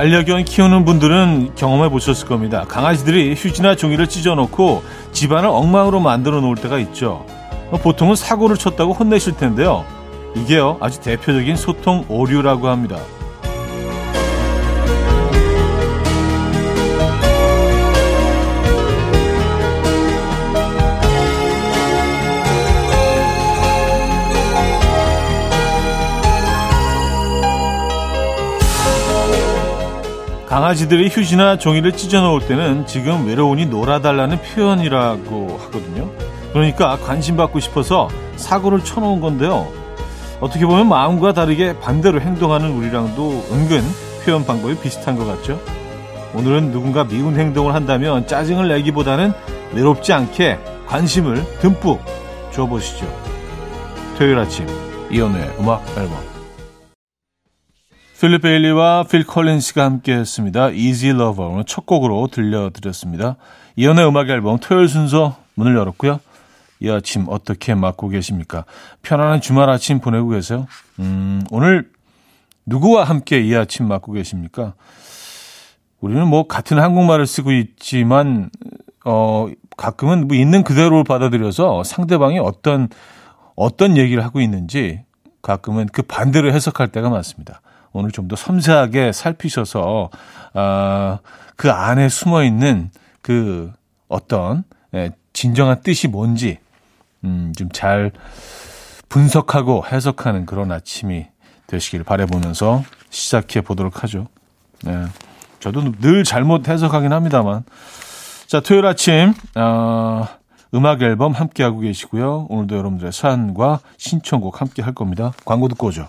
반려견 키우는 분들은 경험해 보셨을 겁니다. 강아지들이 휴지나 종이를 찢어놓고 집안을 엉망으로 만들어 놓을 때가 있죠. 보통은 사고를 쳤다고 혼내실 텐데요. 이게요, 아주 대표적인 소통 오류라고 합니다. 강아지들이 휴지나 종이를 찢어 놓을 때는 지금 외로우니 놀아달라는 표현이라고 하거든요. 그러니까 관심 받고 싶어서 사고를 쳐놓은 건데요. 어떻게 보면 마음과 다르게 반대로 행동하는 우리랑도 은근 표현 방법이 비슷한 것 같죠. 오늘은 누군가 미운 행동을 한다면 짜증을 내기보다는 외롭지 않게 관심을 듬뿍 줘보시죠. 토요일 아침 이연우의 음악 앨범 필립 베일리와 필 컬린스가 함께했습니다. Easy Lover 오늘 첫 곡으로 들려드렸습니다. 이연의 음악 앨범 토요일 순서 문을 열었고요. 이 아침 어떻게 맞고 계십니까? 편안한 주말 아침 보내고 계세요? 음, 오늘 누구와 함께 이 아침 맞고 계십니까? 우리는 뭐 같은 한국말을 쓰고 있지만 어 가끔은 뭐 있는 그대로 받아들여서 상대방이 어떤 어떤 얘기를 하고 있는지 가끔은 그 반대로 해석할 때가 많습니다. 오늘 좀 더 섬세하게 살피셔서 아, 그 안에 숨어 있는 그 어떤 예, 진정한 뜻이 뭔지 음, 좀 잘 분석하고 해석하는 그런 아침이 되시길 바라보면서 시작해 보도록 하죠. 네. 저도 늘 잘못 해석하긴 합니다만. 자, 토요일 아침, 어, 음악 앨범 함께하고 계시고요. 오늘도 여러분들의 사연과 신청곡 함께 할 겁니다. 광고 듣고 오죠.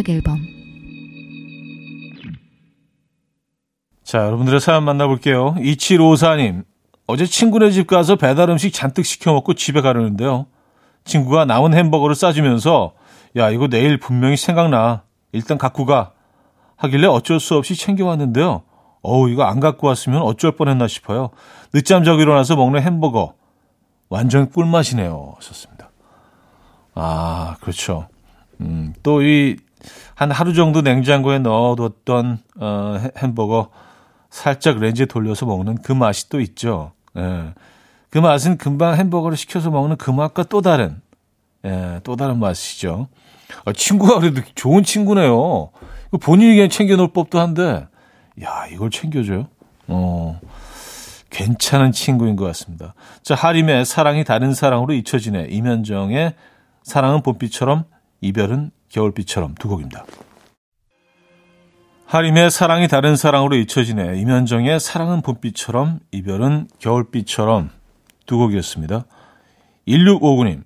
음악 앨범 자, 여러분들의 사연 만나볼게요. 2754님. 어제 친구네 집 가서 배달 음식 잔뜩 시켜 먹고 집에 가려는데요. 친구가 남은 햄버거를 싸주면서 야, 이거 내일 분명히 생각나. 일단 갖고 가. 하길래 어쩔 수 없이 챙겨왔는데요. 어우, 이거 안 갖고 왔으면 어쩔 뻔했나 싶어요. 늦잠 자고 일어나서 먹는 햄버거. 완전 꿀맛이네요. 하셨습니다. 아, 그렇죠. 음, 또 이 한 하루 정도 냉장고에 넣어뒀던 어, 햄버거 살짝 렌즈에 돌려서 먹는 그 맛이 또 있죠. 예. 그 맛은 금방 햄버거를 시켜서 먹는 그 맛과 또 다른 예, 또 다른 맛이죠. 아, 친구가 그래도 좋은 친구네요. 본인이 그냥 챙겨놓을 법도 한데, 야, 이걸 챙겨줘요? 어, 괜찮은 친구인 것 같습니다. 자, 하림의 사랑이 다른 사랑으로 잊혀지네. 이면정의 사랑은 봄비처럼, 이별은 겨울비처럼 두 곡입니다. 하림의 사랑이 다른 사랑으로 잊혀지네. 이면정의 사랑은 봄비처럼 이별은 겨울비처럼 두 곡이었습니다. 1659님.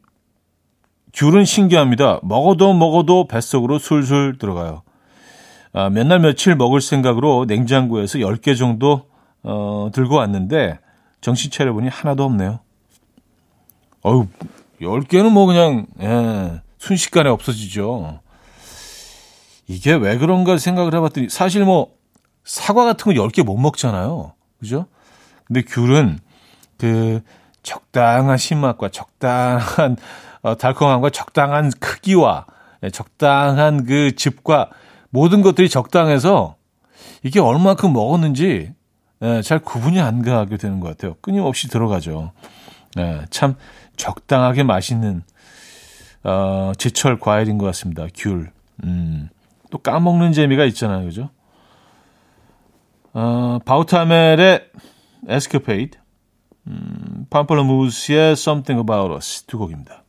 귤은 신기합니다. 먹어도 먹어도 뱃속으로 술술 들어가요. 아, 몇 날 며칠 먹을 생각으로 냉장고에서 10개 정도 어, 들고 왔는데 정신 차려보니 하나도 없네요. 어우, 10개는 뭐 그냥 예, 순식간에 없어지죠. 이게 왜 그런가 생각을 해봤더니 사실 뭐 사과 같은 거 10개 못 먹잖아요. 그죠? 근데 귤은 그 적당한 신맛과 적당한 어, 달콤함과 적당한 크기와 예, 적당한 그 즙과 모든 것들이 적당해서 이게 얼마큼 먹었는지 예, 잘 구분이 안 가게 되는 것 같아요. 끊임없이 들어가죠. 예, 참 적당하게 맛있는 어, 제철 과일인 것 같습니다. 귤. 음, 또 까먹는 재미가 있잖아요. 그죠? 어, 바우타멜의 에스케페이드, 음, 팜플러무스의 Something About Us 두 곡입니다.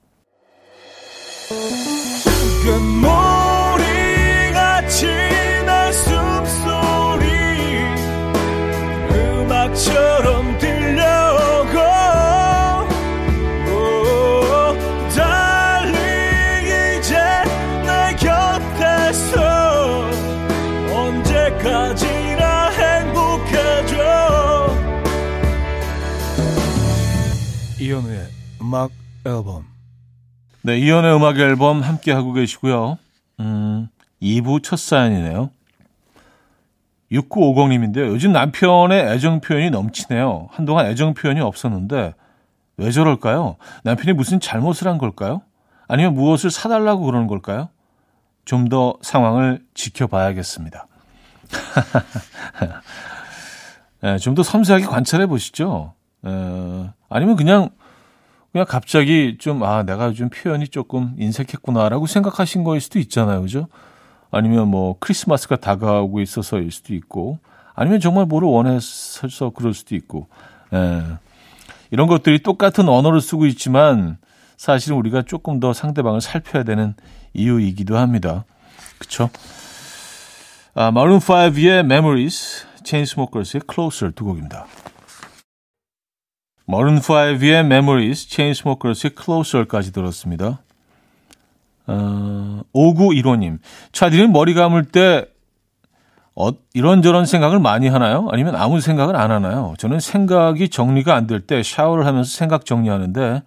이현우의 음악 앨범. 네, 이현우의 음악 앨범 함께 하고 계시고요. 음, 2부 첫 사연이네요. 6950님인데요. 요즘 남편의 애정 표현이 넘치네요. 한동안 애정 표현이 없었는데 왜 저럴까요? 남편이 무슨 잘못을 한 걸까요? 아니면 무엇을 사달라고 그러는 걸까요? 좀 더 상황을 지켜봐야겠습니다. 네, 좀더 섬세하게 관찰해 보시죠. 에, 아니면 그냥 그냥 갑자기 좀 아 내가 좀 표현이 조금 인색했구나라고 생각하신 거일 수도 있잖아요, 그죠? 아니면 뭐 크리스마스가 다가오고 있어서일 수도 있고, 아니면 정말 뭐를 원해서 그럴 수도 있고, 에, 이런 것들이 똑같은 언어를 쓰고 있지만 사실은 우리가 조금 더 상대방을 살펴야 되는 이유이기도 합니다. 그쵸? 아, 마룬 5의 Memories, 체인스모커스의 Closer 두 곡입니다. 머른 5의 Memories, Chainsmokers의 Closer까지 들었습니다. 어, 5915님, 차디는 머리 감을 때 어, 이런저런 생각을 많이 하나요? 아니면 아무 생각을 안 하나요? 저는 생각이 정리가 안 될 때 샤워를 하면서 생각 정리하는데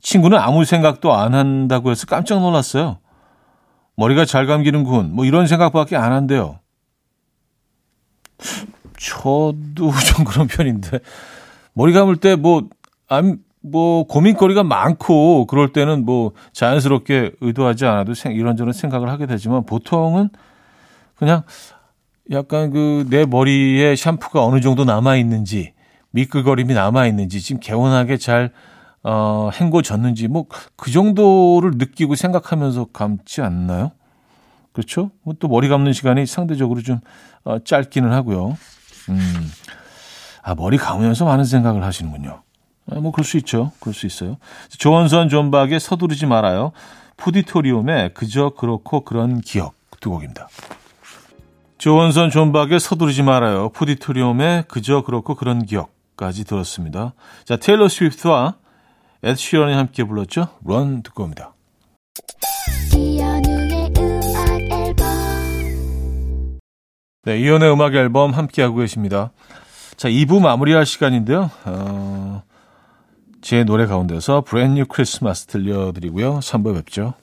친구는 아무 생각도 안 한다고 해서 깜짝 놀랐어요. 머리가 잘 감기는군. 뭐 이런 생각밖에 안 한대요. 저도 좀 그런 편인데 머리 감을 때 뭐, 안, 뭐, 고민거리가 많고, 그럴 때는 뭐, 자연스럽게 의도하지 않아도 생, 이런저런 생각을 하게 되지만, 보통은 그냥 약간 그, 내 머리에 샴푸가 어느 정도 남아있는지, 미끌거림이 남아있는지, 지금 개운하게 잘, 어, 헹궈졌는지, 뭐, 그 정도를 느끼고 생각하면서 감지 않나요? 그렇죠? 뭐또 머리 감는 시간이 상대적으로 좀, 어, 짧기는 하고요. 음. 아, 머리 감으면서 많은 생각을 하시는군요. 아, 뭐 그럴 수 있죠. 그럴 수 있어요. 조원선 존박의 서두르지 말아요. 푸디토리움의 그저 그렇고 그런 기억 두 곡입니다. 조원선 존박의 서두르지 말아요. 푸디토리움의 그저 그렇고 그런 기억까지 들었습니다. 자, 테일러 스위프트와 에드 시런이 함께 불렀죠. Run 듣고 옵니다. 네, 이연의 음악 앨범 함께하고 계십니다. 자, 2부 마무리할 시간인데요. 어, 제 노래 가운데서 브랜뉴 크리스마스 들려드리고요. 3부 뵙죠.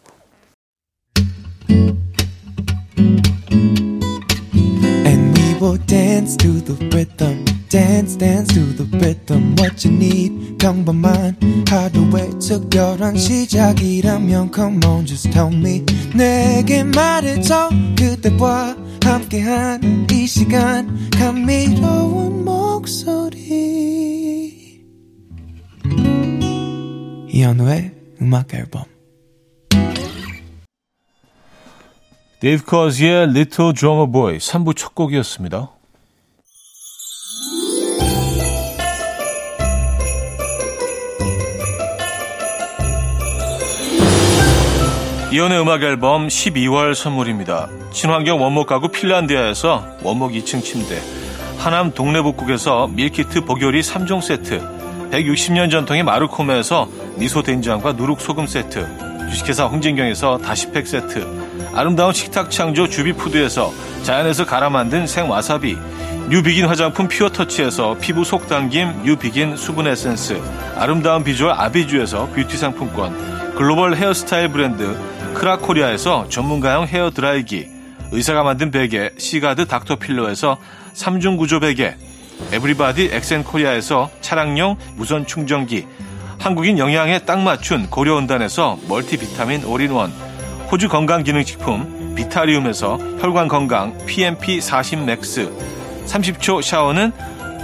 And we will dance to the rhythm. dance dance to the rhythm what you need 평범한 하루의 특별한 시작이라면 come on just tell me 내게 말해줘 그대와 함께한 이 시간 감미로운 목소리 이현우의 음악 앨범 데이브 코즈의 Little Drummer Boy 3부 첫 곡이었습니다. 이현우의 음악 앨범 12월 선물입니다. 친환경 원목 가구 핀란디아에서 원목 2층 침대, 하남 동래복국에서 밀키트 복요리 3종 세트, 160년 전통의 마르코메에서 미소 된장과 누룩 소금 세트, 주식회사 홍진경에서 다시팩 세트, 아름다운 식탁 창조 주비푸드에서 자연에서 갈아 만든 생와사비, 뉴비긴 화장품 퓨어터치에서 피부 속당김 뉴비긴 수분 에센스, 아름다운 비주얼 아비주에서 뷰티 상품권, 글로벌 헤어스타일 브랜드 크라코리아에서 전문가용 헤어 드라이기, 의사가 만든 베개 시가드 닥터필러에서 3중 구조 베개, 에브리바디 엑센코리아에서 차량용 무선 충전기, 한국인 영양에 딱 맞춘 고려은단에서 멀티비타민 올인원, 호주 건강기능식품 비타리움에서 혈관건강 PMP 40 맥스, 30초 샤워는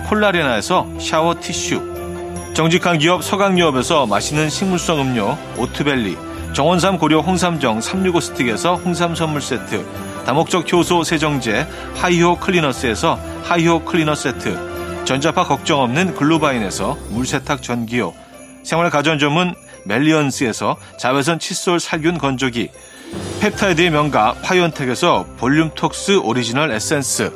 콜라레나에서 샤워 티슈, 정직한 기업 서강유업에서 맛있는 식물성 음료 오트벨리, 정원삼 고려 홍삼정 365 스틱에서 홍삼 선물 세트, 다목적 효소 세정제 하이호 클리너스에서 하이호 클리너 세트, 전자파 걱정 없는 글루바인에서 물세탁 전기요, 생활 가전 전문 멜리언스에서 자외선 칫솔 살균 건조기, 펩타이드의 명가 파이언텍에서 볼륨톡스 오리지널 에센스,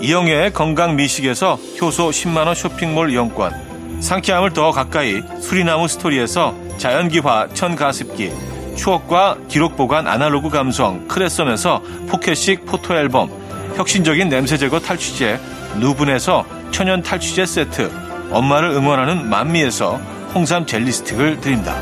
이영애의 건강 미식에서 효소 10만원 쇼핑몰 이용권, 상쾌함을 더 가까이 수리나무 스토리에서 자연기화 천가습기 추억과 기록 보관 아날로그 감성 크레썸에서 포켓식 포토앨범 혁신적인 냄새 제거 탈취제 누분에서 천연 탈취제 세트 엄마를 응원하는 만미에서 홍삼 젤리 스틱을 드립니다.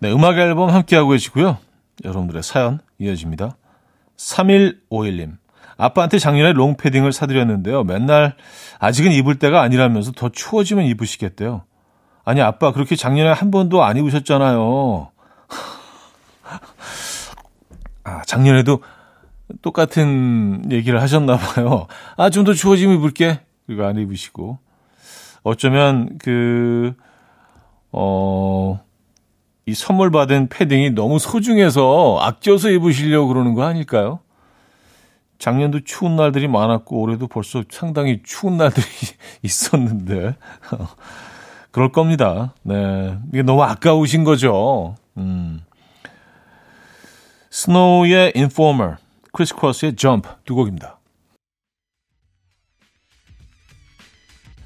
네, 음악 앨범 함께하고 계시고요. 여러분들의 사연 이어집니다. 3151님. 아빠한테 작년에 롱패딩을 사드렸는데요. 맨날 아직은 입을 때가 아니라면서 더 추워지면 입으시겠대요. 아니, 아빠, 그렇게 작년에 한 번도 안 입으셨잖아요. 아, 작년에도 똑같은 얘기를 하셨나 봐요. 아, 좀 더 추워지면 입을게. 그리고 안 입으시고. 어쩌면 그, 어, 이 선물 받은 패딩이 너무 소중해서 아껴서 입으시려고 그러는 거 아닐까요? 작년도 추운 날들이 많았고 올해도 벌써 상당히 추운 날들이 있었는데 그럴 겁니다. 네. 이게 너무 아까우신 거죠. 음. 스노우의 Informer, 크리스 크로스의 Jump 두 곡입니다.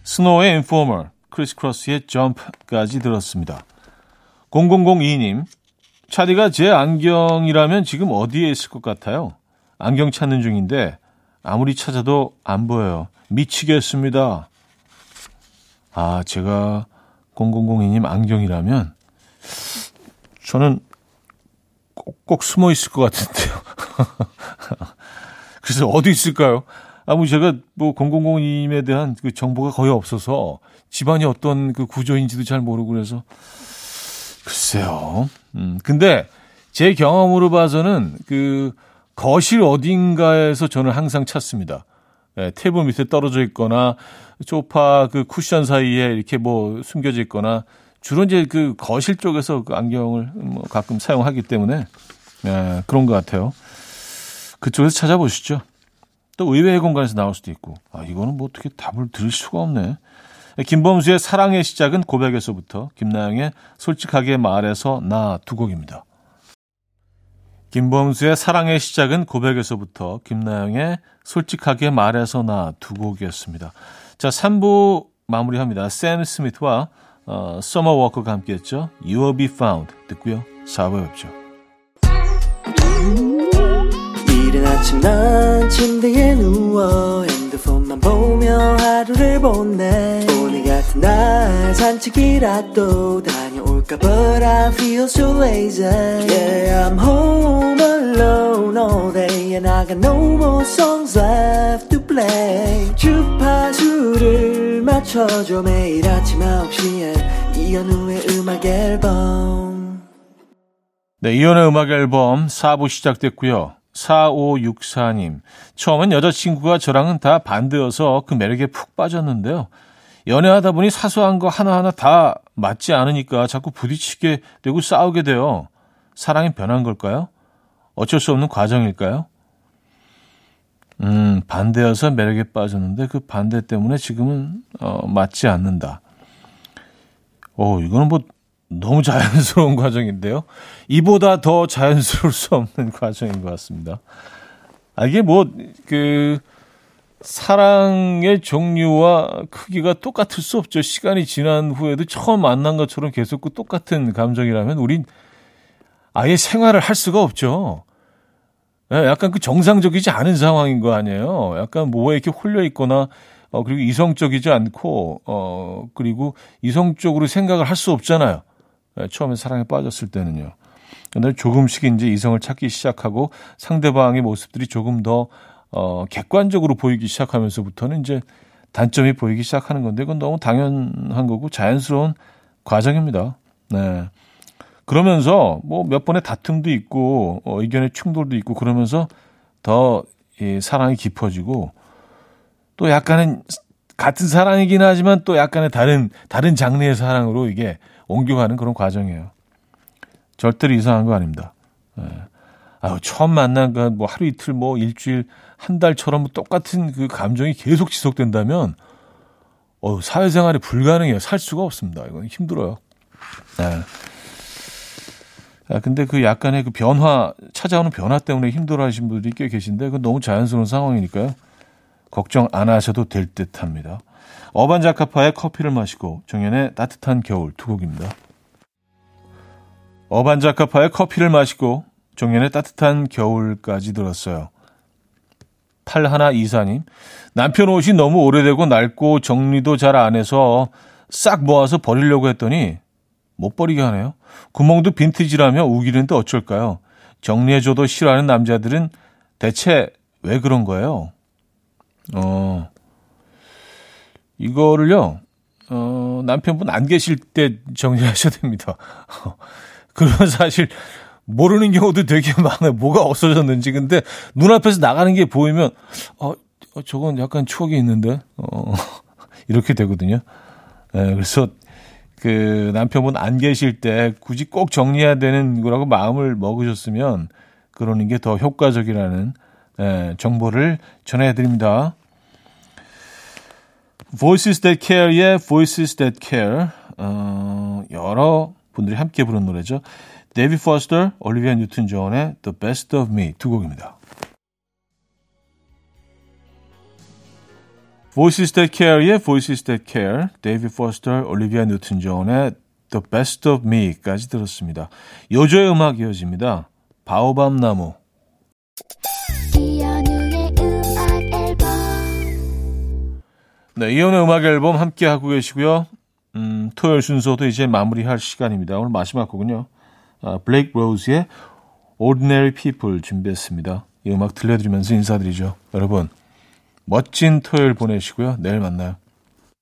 스노우의 Informer, 크리스 크로스의 Jump까지 들었습니다. 0002님, 차디가 제 안경이라면 지금 어디에 있을 것 같아요? 안경 찾는 중인데 아무리 찾아도 안 보여요. 미치겠습니다. 아, 제가 0002님 안경이라면 저는 꼭, 꼭 숨어 있을 것 같은데요. 그래서 어디 있을까요? 아무 제가 뭐 000님에 대한 그 정보가 거의 없어서 집안이 어떤 그 구조인지도 잘 모르고 그래서 글쎄요. 음, 근데 제 경험으로 봐서는 그 거실 어딘가에서 저는 항상 찾습니다. 예, 테이블 밑에 떨어져 있거나 소파 그 쿠션 사이에 이렇게 뭐 숨겨져 있거나 주로 이제 그 거실 쪽에서 그 안경을 뭐 가끔 사용하기 때문에 예, 그런 것 같아요. 그쪽에서 찾아보시죠. 또 의외의 공간에서 나올 수도 있고 아 이거는 뭐 어떻게 답을 들을 수가 없네. 김범수의 사랑의 시작은 고백에서부터 김나영의 솔직하게 말해서 나 두 곡입니다. 김범수의 사랑의 시작은 고백에서부터 김나영의 솔직하게 말해서 나 두 곡이었습니다. 자, 3부 마무리합니다. 샘 스미스와 어, 서머 워커가 함께했죠. You will be found 듣고요. 4부에 뵙죠. 이른 아침 난 침대에 누워 핸드폰만 보며 하루를 보내 오늘 같은 날 산책이라도 다 볼까 But I feel so lazy. Yeah I'm home alone all day And I got no more songs left to play. 주파수를 맞춰줘 매일 아침 9시에 이현우의 음악 앨범. 네 이현우의 음악 앨범 4부 시작됐고요. 4564님. 처음엔 여자친구가 저랑은 다 반대여서 그 매력에 푹 빠졌는데요 연애하다 보니 사소한 거 하나하나 다 맞지 않으니까 자꾸 부딪히게 되고 싸우게 돼요. 사랑이 변한 걸까요? 어쩔 수 없는 과정일까요? 음, 반대여서 매력에 빠졌는데 그 반대 때문에 지금은 어, 맞지 않는다. 어, 이거는 뭐 너무 자연스러운 과정인데요. 이보다 더 자연스러울 수 없는 과정인 것 같습니다. 아, 이게 뭐, 그, 사랑의 종류와 크기가 똑같을 수 없죠. 시간이 지난 후에도 처음 만난 것처럼 계속 그 똑같은 감정이라면 우린 아예 생활을 할 수가 없죠. 예, 약간 그 정상적이지 않은 상황인 거 아니에요. 약간 뭐에 이렇게 홀려 있거나 어 그리고 이성적이지 않고 어 그리고 이성적으로 생각을 할 수 없잖아요. 예, 처음에 사랑에 빠졌을 때는요. 근데 조금씩 이제 이성을 찾기 시작하고 상대방의 모습들이 조금 더 어, 객관적으로 보이기 시작하면서부터는 이제 단점이 보이기 시작하는 건데 그건 너무 당연한 거고 자연스러운 과정입니다. 네. 그러면서 뭐 몇 번의 다툼도 있고 어, 의견의 충돌도 있고 그러면서 더 이 사랑이 깊어지고 또 약간은 같은 사랑이긴 하지만 또 약간의 다른 다른 장르의 사랑으로 이게 옮겨가는 그런 과정이에요. 절대로 이상한 거 아닙니다. 예. 아유, 처음 만난 그뭐 하루 이틀 뭐 일주일 한 달처럼 똑같은 그 감정이 계속 지속된다면 어, 사회생활이 불가능해요. 살 수가 없습니다. 이건 힘들어요. 네. 아, 근데 그 약간의 그 변화, 찾아오는 변화 때문에 힘들어 하시는 분들이 꽤 계신데, 그건 너무 자연스러운 상황이니까요. 걱정 안 하셔도 될 듯 합니다. 어반자카파의 커피를 마시고, 정연의 따뜻한 겨울 두 곡입니다. 어반자카파의 커피를 마시고, 정연의 따뜻한 겨울까지 들었어요. 팔하나 이사님, 남편 옷이 너무 오래되고 낡고 정리도 잘 안 해서 싹 모아서 버리려고 했더니 못 버리게 하네요. 구멍도 빈티지라며 우기는데 어쩔까요? 정리해줘도 싫어하는 남자들은 대체 왜 그런 거예요? 어, 이거를요, 어, 남편분 안 계실 때 정리하셔야 됩니다. 그런 사실 모르는 경우도 되게 많아요. 뭐가 없어졌는지. 근데 눈앞에서 나가는 게 보이면, 어, 어 저건 약간 추억이 있는데, 어, 이렇게 되거든요. 네, 그래서 그 남편분 안 계실 때 굳이 꼭 정리해야 되는 거라고 마음을 먹으셨으면 그러는 게 더 효과적이라는 예, 정보를 전해드립니다. Voices That Care의 Voices That Care 어, 여러 분들이 함께 부른 노래죠. 데이빗 포스터, 올리비아 뉴튼 존의 The Best of Me 두 곡입니다. Voices That Care의 Voices That Care, 데이빗 포스터, 올리비아 뉴튼 존의 The Best of Me까지 들었습니다. 요조의 음악 이어집니다. 바오밥 나무. 네, 이현우의 음악 앨범 함께 하고 계시고요. 음, 토요일 순서도 이제 마무리할 시간입니다. 오늘 마지막 곡은요. 아, 블레이크 로즈의 Ordinary People 준비했습니다. 이 음악 들려드리면서 인사드리죠. 여러분, 멋진 토요일 보내시고요. 내일 만나요.